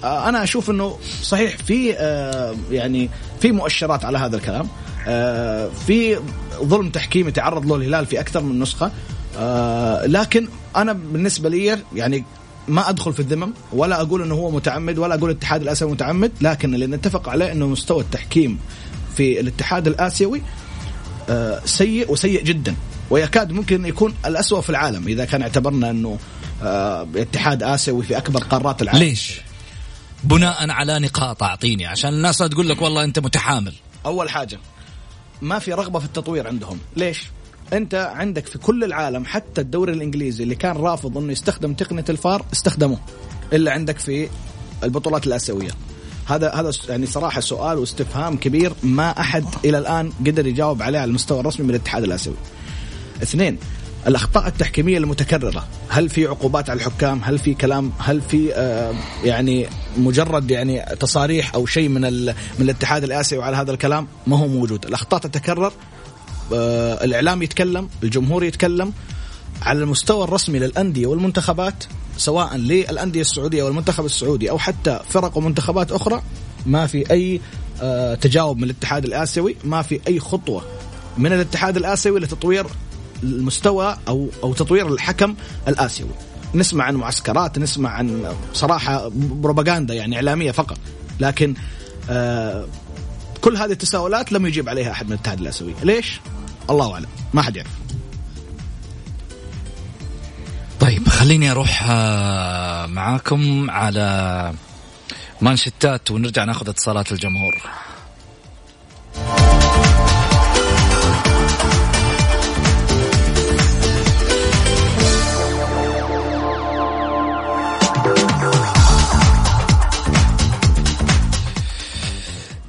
آه أنا أشوف إنه صحيح في آه يعني في مؤشرات على هذا الكلام. آه في ظلم تحكيمي تعرض له الهلال في أكثر من نسخة. آه لكن أنا بالنسبة لي يعني ما أدخل في الذمم ولا أقول إنه هو متعمد ولا أقول الاتحاد الآسيوي متعمد لكن اللي نتفق عليه إنه مستوى التحكيم في الاتحاد الآسيوي آه، سيء وسيء جدا. ويكاد ممكن يكون الأسوأ في العالم إذا كان اعتبرنا إنه آه، اتحاد آسيوي في أكبر قارات العالم. ليش؟ بناء على نقاط أعطيني عشان الناس لا تقول لك والله أنت متحامل. أول حاجة ما في رغبة في التطوير عندهم. ليش؟ أنت عندك في كل العالم حتى الدوري الإنجليزي اللي كان رافض إنه يستخدم تقنية الفار استخدموه. إلا عندك في البطولات الآسيوية. هذا هذا يعني صراحة سؤال واستفهام كبير ما أحد إلى الآن قدر يجاوب عليه على المستوى الرسمي من الاتحاد الآسيوي. اثنين الأخطاء التحكيمية المتكررة. هل في عقوبات على الحكام؟ هل في كلام؟ هل في آه يعني مجرد يعني تصاريح أو شيء من من الاتحاد الآسيوي على هذا الكلام؟ ما هو موجود. الأخطاء تتكرر آه الإعلام يتكلم الجمهور يتكلم. على المستوى الرسمي للأندية والمنتخبات سواء للأندية السعودية والمنتخب السعودي أو حتى فرق ومنتخبات أخرى ما في أي آه تجاوب من الاتحاد الآسيوي ما في أي خطوة من الاتحاد الآسيوي لتطوير المستوى أو أو تطوير الحكم الآسيوي. نسمع عن معسكرات نسمع عن صراحة بروباغندا يعني إعلامية فقط. لكن آه كل هذه التساؤلات لم يجيب عليها أحد من الاتحاد الآسيوي. ليش؟ الله أعلم. ما حد يعرف. طيب خليني أروح آه، معاكم على مانشتات ونرجع ناخذ اتصالات الجمهور.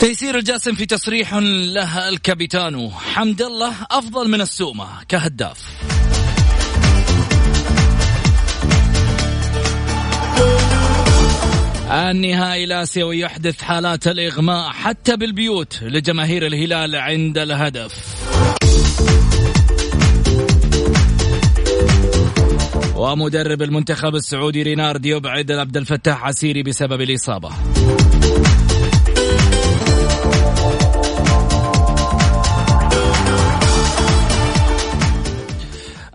تيسير الجاسم في تصريح له الكابيتانو. حمد الله أفضل من السومة كهداف. النهائي الاسيوي يحدث حالات الإغماء حتى بالبيوت لجماهير الهلال عند الهدف. ومدرب المنتخب السعودي رينارد يبعد عبد الفتاح عسيري بسبب الإصابة.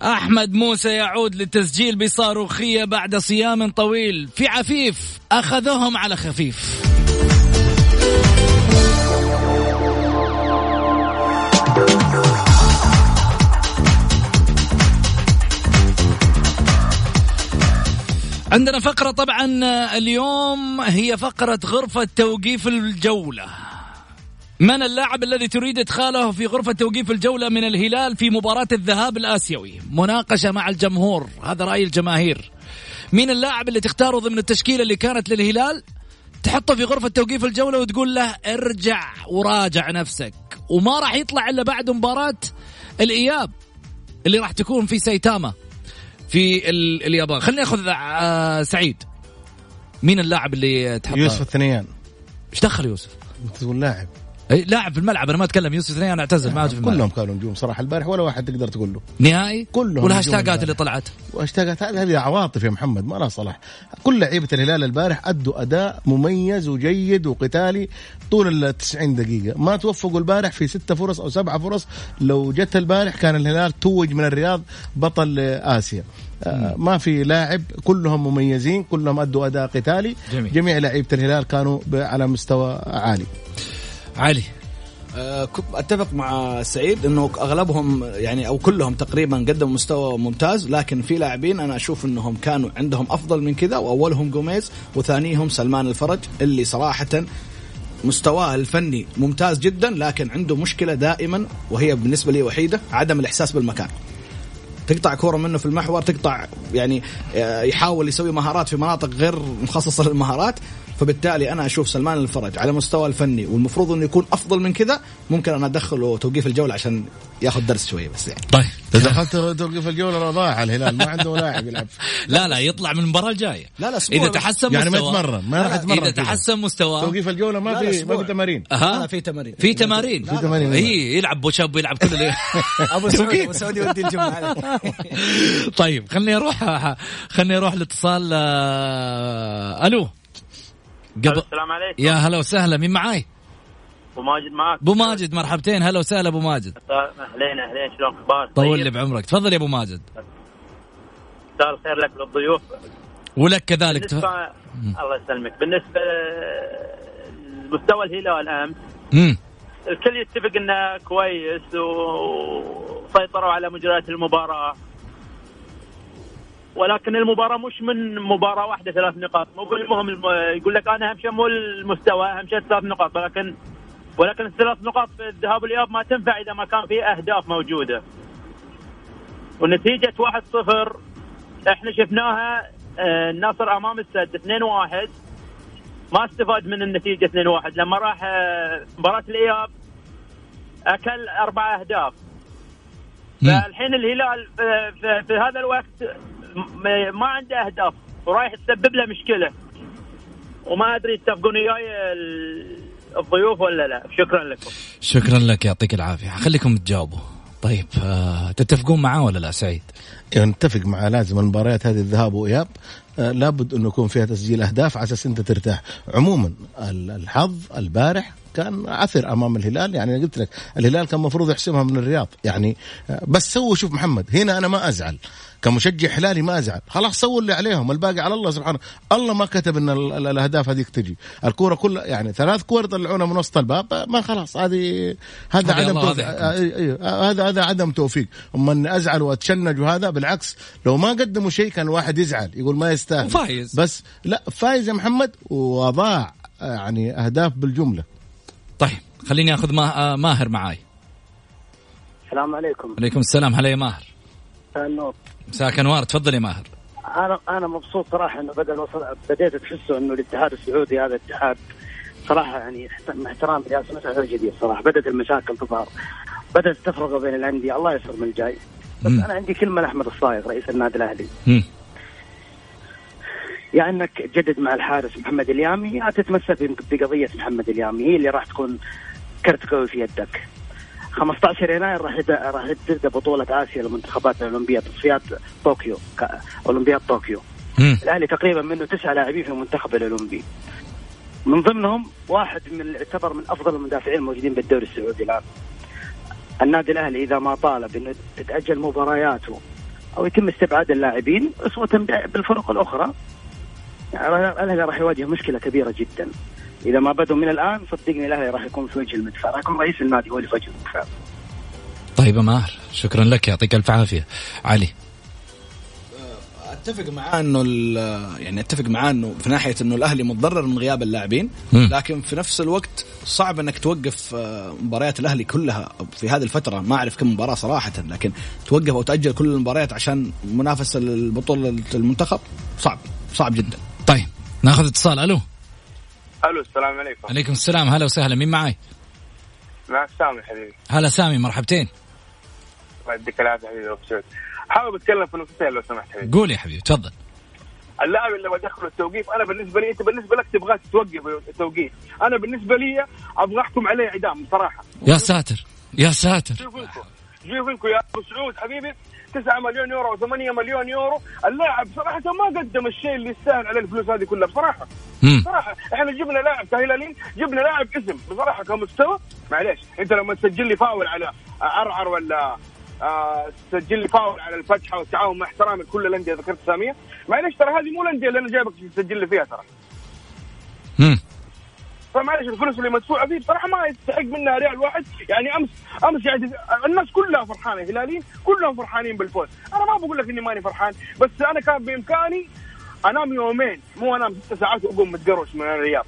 أحمد موسى يعود للتسجيل بصاروخية بعد صيام طويل. في عفيف أخذهم على خفيف. عندنا فقرة طبعا اليوم هي فقرة غرفة توقيف الجولة. من اللاعب الذي تريد إدخاله في غرفة توقيف الجولة من الهلال في مباراة الذهاب الآسيوي؟ مناقشة مع الجمهور هذا رأي الجماهير. مين اللاعب اللي تختاره ضمن التشكيلة اللي كانت للهلال؟ تحطه في غرفة توقيف الجولة وتقول له ارجع وراجع نفسك. وما راح يطلع إلا بعد مباراة الإياب اللي راح تكون في سايتاما في ال- اليابان. خليني أخذ آه، سعيد. مين اللاعب اللي تحطه؟ يوسف الثنيان إيش دخل يوسف؟ أنت تقول لاعب. لاعب في الملعب أنا ما أتكلم يوسف ثنيان أعتزل ما عاد في الملعب. كلهم كانوا نجوم صراحة البارح ولا واحد تقدر تقول له. نهائي؟ كلهم والهاشتاجات اللي. طلعت. واشتاقت هذه عواطف يا محمد ما لها صلاح. كل لعيبة الهلال البارح أدوا أداء مميز وجيد وقتالي طول ال 90 دقيقة. ما توفقوا البارح في ستة فرص أو سبعة فرص. لو جت البارح كان الهلال توج من الرياض بطل آسيا. آه ما في لاعب كلهم مميزين كلهم أدوا أداء قتالي. جميل. جميع لعيبة الهلال كانوا على مستوى عالي. علي. آه، أتفق مع سعيد إنه أغلبهم يعني أو كلهم تقريبا قدموا مستوى ممتاز لكن في لاعبين أنا أشوف إنهم كانوا عندهم أفضل من كذا وأولهم جوميز وثانيهم سلمان الفرج اللي صراحة مستواه الفني ممتاز جدا لكن عنده مشكلة دائما وهي بالنسبة لي وحيدة عدم الإحساس بالمكان. تقطع كورة منه في المحور تقطع يعني آه، يحاول يسوي مهارات في مناطق غير مخصصة للمهارات. فبالتالي أنا أشوف سلمان الفرج على مستوى الفني والمفروض إنه يكون أفضل من كذا ممكن أنا أدخله توقيف الجولة عشان ياخذ درس شوية بس يعني طيب إذا دخلت توقف الجولة ضاع الهلال ما عنده لاعب يلعب لا لا يطلع من المباراة الجاية لا لا أسبوع اذا. تحسن يعني ما مستواه يتمرن ما راح يتمرن إذا. تحسن مستواه توقيف الجولة ما في. ما في تمارين ها لا، في تمارين. في تمارين في تمارين. هي يلعب بوشاب ويلعب كل أبو سعودي أبو سعودي يودي الجمعة. طيب خليني أروح خليني أروح لاتصال آه، ألو قبل السلام عليكم. يا هلا وسهلا. مين معاي؟ أبو ماجد معك أبو ماجد مرحبتين. هلا وسهلا أبو ماجد. أهلين أهلين. شلون أخبارك؟ طول لي بعمرك. تفضل يا أبو ماجد. مساء الخير لك وللضيوف ولك كذلك. تف... الله يسلمك. بالنسبة لمستوى الهلال امس مم. الكل يتفق إنه كويس وسيطروا على مجريات المباراة. ولكن المباراة مش من مباراة واحدة ثلاث نقاط. مو المهم الم... يقول لك أنا أهم شيء مو المستوى أهم شيء ثلاث نقاط. ولكن ولكن الثلاث نقاط في الذهاب والإياب ما تنفع إذا ما كان في أهداف موجودة. ونتيجة 1-0 إحنا شفناها آه، النصر أمام السد 2-1 ما استفاد من النتيجة 2-1 لما راح آه، مباراة الإياب أكل أربع أهداف. فالحين الهلال في, في, هذا الوقت ما عنده أهداف ورايح تسبب له مشكلة. وما أدري يتفقون وياي ال- الضيوف ولا لا. شكرا لكم. شكرا لك يعطيك العافية. خليكم تجاوبوا. طيب آه، تتفقون معاه ولا لا سعيد؟ يعني نتفق مع لازم المباريات هذه الذهاب وإياب. آه، لابد انه يكون فيها تسجيل أهداف على أساس أنت ترتاح. عموما ال- الحظ البارح كان عثر أمام الهلال. يعني أنا قلت لك الهلال كان المفروض يحسمها من الرياض. يعني آه، بس سووا شوف محمد هنا أنا ما أزعل. كمشجع هلالي ما أزعل. خلاص سووا اللي عليهم الباقي على الله سبحانه. الله ما كتب إن ال- ال- الأهداف هذيك تجي. الكورة كلها يعني ثلاث كور طلعونا من وسط الباب ما خلاص هذه هذا عدم أي- آه، هذا هذا عدم توفيق. اما اني أزعل وأتشنج وهذا بالعكس لو ما قدموا شيء كان واحد يزعل يقول ما يستاهل. وفايز. بس لا فايز يا محمد وضاع يعني أهداف بالجملة. طيب خليني آخذ ما... آه، ماهر معاي. السلام عليكم. عليكم السلام. هلا يا ماهر. النور مساك انوار تفضل يا ماهر. أنا أنا مبسوط صراحة إنه بدا الوصل بديت تحسه إنه الاتحاد السعودي هذا اتحاد صراحة يعني مع احترام رئاسه هذا جديد صراحة. بدأت المشاكل تظهر. بدأت التفرقه بين الأندية. الله يسر من الجاي. بس مم. أنا عندي كلمة لأحمد الصايغ رئيس النادي الأهلي. يا إنك تجدد مع الحارس محمد اليامي يا تتمسك بقضية محمد اليامي. هي اللي راح تكون كرت قوي في يدك. 15 يناير راح راح تبدا بطولة آسيا للمنتخبات الاولمبيه تصفيات طوكيو أولمبياد طوكيو. الأهلي تقريبا منه تسعه لاعبين في المنتخب الأولمبي. من ضمنهم واحد من يعتبر من أفضل المدافعين الموجودين بالدوري السعودي الآن. النادي الأهلي إذا ما طالب إنه تتأجل مبارياته أو يتم استبعاد اللاعبين أسوة بالفرق الأخرى. يعني الاهلي راح يواجه مشكلة كبيرة جدا. إذا ما بدوا من الآن صدقني الأهلي راح يكون في وجه المدفع. راح يكون رئيس النادي هو اللي في وجه المدفع. طيب يا ماهر شكرا لك يعطيك ألف عافية. علي. أتفق معاه إنه يعني أتفق معاه إنه في ناحية إنه الأهلي متضرر من غياب اللاعبين. لكن في نفس الوقت صعب إنك توقف آه، مباريات الأهلي كلها في هذه الفترة. ما أعرف كم مباراة صراحة لكن توقف أو تأجل كل المباريات عشان منافسة للبطولة المنتخب صعب صعب جدا. طيب ناخذ اتصال. ألو. ألو السلام عليكم. عليكم السلام هلا وسهلا مين معاي؟ معك سامي حبيبي. هلا سامي مرحبتين. الله يديك العافية حبيبي سعود حابب أتكلم في نقطتين لو سمحت حبيبي. قول يا حبيبي تفضل. اللاعب اللي بدخله التوقيف أنا بالنسبة لي أنت بالنسبة لك تبغاه توقف التوقيف. أنا بالنسبة لي أبغى أحكم عليه إعدام بصراحه يا ساتر يا ساتر. شوفوا انكم يا أبو سعود حبيبي. 9 مليون يورو و 8 مليون يورو. اللاعب صراحة ما قدم الشيء اللي يستاهل عليه الفلوس هذه كلها بصراحة. مم. صراحة إحنا جبنا لاعب كهلالين جبنا لاعب اسم بصراحة كمستوى. معليش أنت لما تسجل لي فاول على عرعر ولا آه تسجل لي فاول على الفتحه والتعاون مع احترامي لكل الأندية ذكرت اساميها معليش ترى هذه مو الأندية اللي أنا جايبك تسجل لي فيها ترى. فمعلش الفلوس اللي مدفوعة فيه بصراحة ما يستحق منها ريال واحد. يعني امس أمس يعني الناس كلها فرحانة هلاليين كلهم فرحانين بالفوز. أنا ما بقول لك إني ماني فرحان بس أنا كان بإمكاني أنام يومين. مو أنام ست ساعات وأقوم متقروش من الرياض.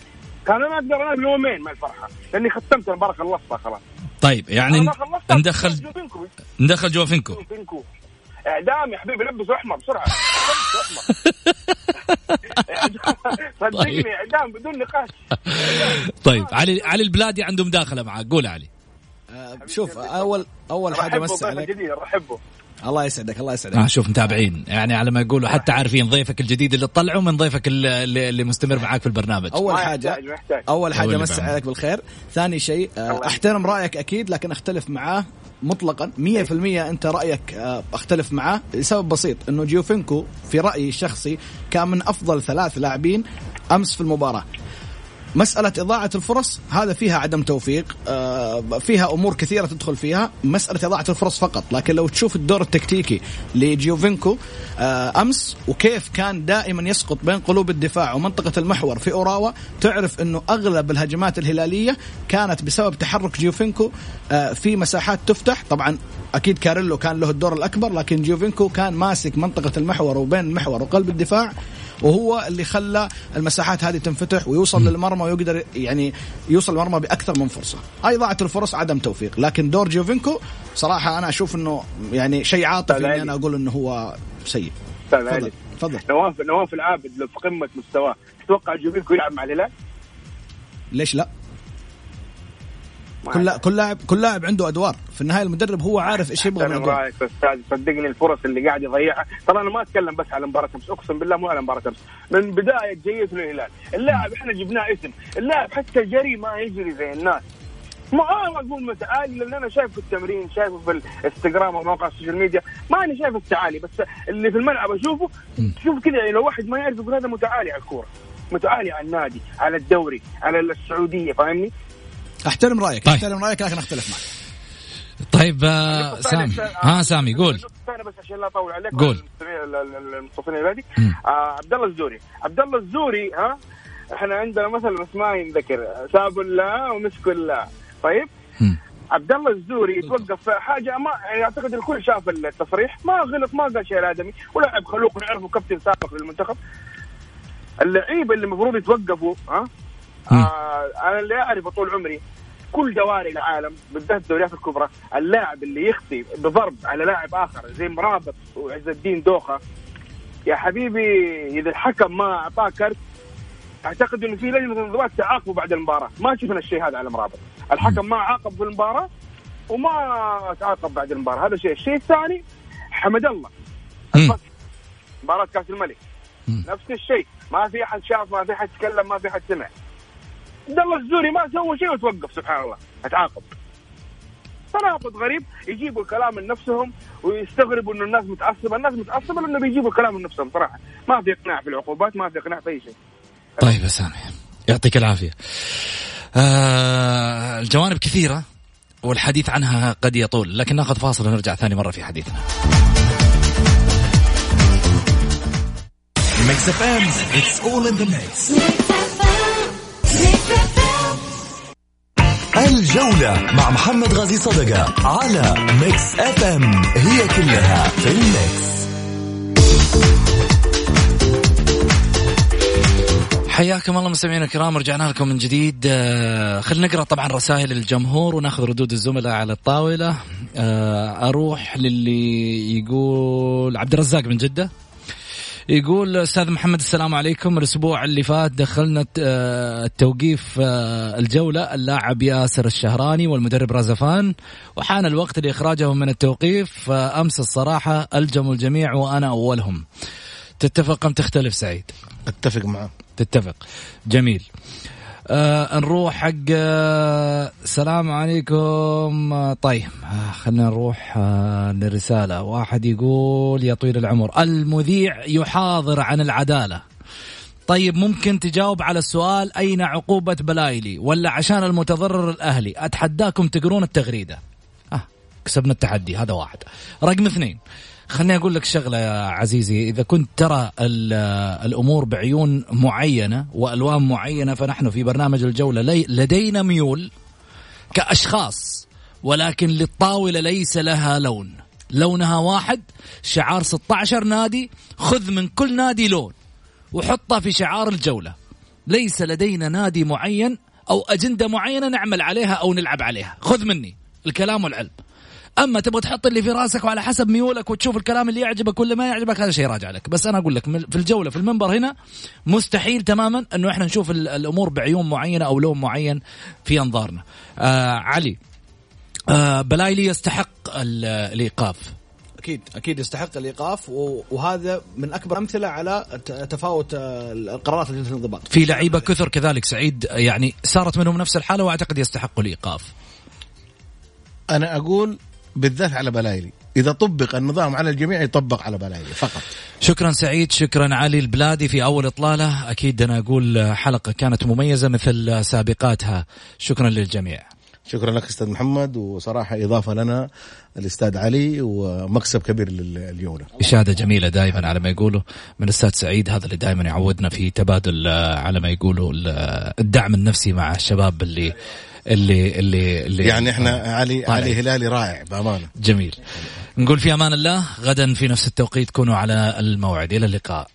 كان أنا أقدر أنام يومين مع الفرحة لأني ختمت المباراه خلصتها خلاص. طيب يعني. ندخل جوفينكو. ندخل جوفينكو. اعدام يا حبيبي لبسوا أحمر بسرعة. صدقني إعدام بدون نقاش. طيب علي علي البلادي عنده مداخله معك. قول علي. آه، شوف أول أول حاجة بضيف عليك. الله يسعدك الله يسعدك. آه شوف متابعين. يعني على ما يقولوا حتى عارفين ضيفك الجديد اللي تطلعه من ضيفك اللي, اللي مستمر معاك في البرنامج. أول حاجة يحتاج ما يحتاج. أول حاجة مسي. عليك بالخير. ثاني شيء الله أحترم رأيك أكيد لكن أختلف معاه. مطلقا 100% أنت رأيك آه، أختلف معاه. لسبب بسيط إنه جيوفينكو في رأيي الشخصي كان من أفضل ثلاث لاعبين أمس في المباراة. مسألة إضاعة الفرص هذا فيها عدم توفيق آه، فيها أمور كثيرة تدخل فيها مسألة إضاعة الفرص فقط. لكن لو تشوف الدور التكتيكي لجيوفينكو آه، أمس وكيف كان دائما يسقط بين قلوب الدفاع ومنطقة المحور في أوراوا تعرف أنه أغلب الهجمات الهلالية كانت بسبب تحرك جيوفينكو آه، في مساحات تفتح. طبعا أكيد كاريلو كان له الدور الأكبر لكن جيوفينكو كان ماسك منطقة المحور وبين المحور وقلب الدفاع. وهو اللي خلى المساحات هذه تنفتح ويوصل للمرمى ويقدر يعني يوصل المرمى بأكثر من فرصة. هاي ضاعه الفرص عدم توفيق لكن دور جيوفينكو صراحة أنا أشوف إنه يعني شيء عاطفي إني. أنا أقول إنه هو سيء. تفضل تفضل. نواف نواف العابد لو في قمه مستواه. تتوقع جوفينكو يلعب مع الهلال؟ ليش لا؟ كل. كل لاعب كل لاعب عنده أدوار. في النهاية المدرب هو عارف إيش يبغى من رايك أستاذ صدقني الفرص اللي قاعد يضيعها. ترى أنا ما أتكلم بس على مباراة أمس أقسم بالله مو على مباراة أمس. من بداية جيته للهلال. اللاعب إحنا جبناه اسم. اللاعب حتى جري ما يجري زي الناس. ما أنا أقول متعالي لأن أنا شايف في التمرين شايفه في الإنستغرام ومواقع ال social media. ما أنا شايف التعالي بس اللي في الملعب أشوفه تشوف كذا يعني لو واحد ما يعرف يقول هذا متعالي على الكورة متعالي على النادي على الدوري على السعودية فاهمني؟ أحترم رأيك طيب. أحترم رأيك لكن أختلف معك. طيب آه سامي. ها سامي قول. الثانية بس عشان لا أطول عليك قول. وعلى المستمعين- ال- ال- المتصلين البادي مم. آه عبد الله الزوري. عبد الله الزوري ها إحنا عندنا مثل بس ما ينذكر. ساب الله ومسك الله. طيب. عبد الله الزوري يتوقف في حاجة ما يعني أعتقد الكل شاف التصريح. ما غلط ما قال شيء ادمي ولاعب خلوق ونعرفه كابتن سابق للمنتخب. اللعيبه اللي المفروض يتوقفوا ها آه أنا اللي أعرفه طول عمري كل دواري العالم بالذات الدوريات الكبرى اللاعب اللي يخطي بضرب على لاعب آخر زي مرابط وعز الدين دوخة. يا حبيبي إذا الحكم ما أعطاه كرت أعتقد إنه في لجنة انضباط تعاقبه بعد المباراة. ما شفنا الشيء هذا على مرابط الحكم ما عاقب في المباراة وما تعاقب بعد المباراة. هذا شيء. الشيء الثاني حمد الله. مباراة كأس الملك. نفس الشيء. ما في أحد شاف ما في أحد تكلم ما في أحد سمع. عبد الله الزوري ما سوى شيء وتوقف سبحان الله. أتعاقب. تناقض غريب يجيبوا الكلام من نفسهم ويستغربوا إنه الناس متعصبة، الناس متعصبة لأنه بيجيبوا الكلام من نفسهم صراحة، ما في إقناع في العقوبات، ما في إقناع في أي شيء. طيب يا سامي يعطيك العافية. آه الجوانب كثيرة والحديث عنها قد يطول لكن ناخذ فاصل ونرجع ثاني مرة في حديثنا. Mix FM it's all in the mix الجولة مع محمد غازي صدقة على Mix FM هي كلها في ال mix. حياكم الله مستمعينا الكرام رجعنا لكم من جديد. آه، خلينا نقرأ طبعا رسائل الجمهور وناخذ ردود الزملاء على الطاولة. آه، أروح للي يقول عبد الرزاق من جدة. يقول أستاذ محمد السلام عليكم. الأسبوع اللي فات دخلنا آه، التوقيف آه، الجولة اللاعب ياسر الشهراني والمدرب رازفان. وحان الوقت لإخراجهم من التوقيف. آه، أمس الصراحة الجموا الجميع وأنا أولهم. تتفق أم تختلف سعيد؟ أتفق معاه تتفق. جميل. آه نروح حق آه السلام عليكم. آه طيب آه خلينا نروح آه للرسالة. واحد يقول يا طويل العمر المذيع يحاضر عن العدالة. طيب ممكن تجاوب على السؤال أين عقوبة بلايلي؟ ولا عشان المتضرر الأهلي؟ أتحداكم تقرون التغريدة. آه كسبنا التحدي هذا واحد. رقم اثنين خليني أقول لك شغلة يا عزيزي. إذا كنت ترى ال- الأمور بعيون معينة وألوان معينة فنحن في برنامج الجولة. لي- لدينا ميول كأشخاص ولكن للطاولة ليس لها لون. لونها واحد شعار 16 نادي خذ من كل نادي لون وحطها في شعار الجولة. ليس لدينا نادي معين أو أجندة معينة نعمل عليها أو نلعب عليها. خذ مني الكلام والعلم. أما تبغى تحط اللي في راسك وعلى حسب ميولك وتشوف الكلام اللي يعجبك ولا ما يعجبك هذا شيء راجع لك. بس أنا أقول لك في الجولة في المنبر هنا مستحيل تماما إنه إحنا نشوف الأمور بعيون معينة أو لون معين في أنظارنا. آه علي آه بلايلي يستحق الإيقاف. أكيد أكيد يستحق الإيقاف وهذا من أكبر أمثلة على تفاوت القرارات لجنه الانضباط في لعيبة كثر كذلك سعيد يعني صارت منهم نفس الحالة وأعتقد يستحقوا الإيقاف. أنا أقول بالذات على بلايلي. إذا طبق النظام على الجميع يطبق على بلايلي فقط. شكرا سعيد شكرا علي البلادي في أول إطلالة. أكيد أنا أقول حلقة كانت مميزة مثل سابقاتها. شكرا للجميع. شكرا لك أستاذ محمد وصراحة إضافة لنا الأستاذ علي ومكسب كبير لليوم إشادة جميلة دائما على ما يقولوا من الأستاذ سعيد هذا اللي دائما يعودنا في تبادل على ما يقولوا الدعم النفسي مع الشباب اللي اللي اللي, اللي يعني إحنا علي طالع. علي هلالي رائع بأمانة. جميل. نقول في أمان الله غدا في نفس التوقيت كونوا على الموعد. إلى اللقاء.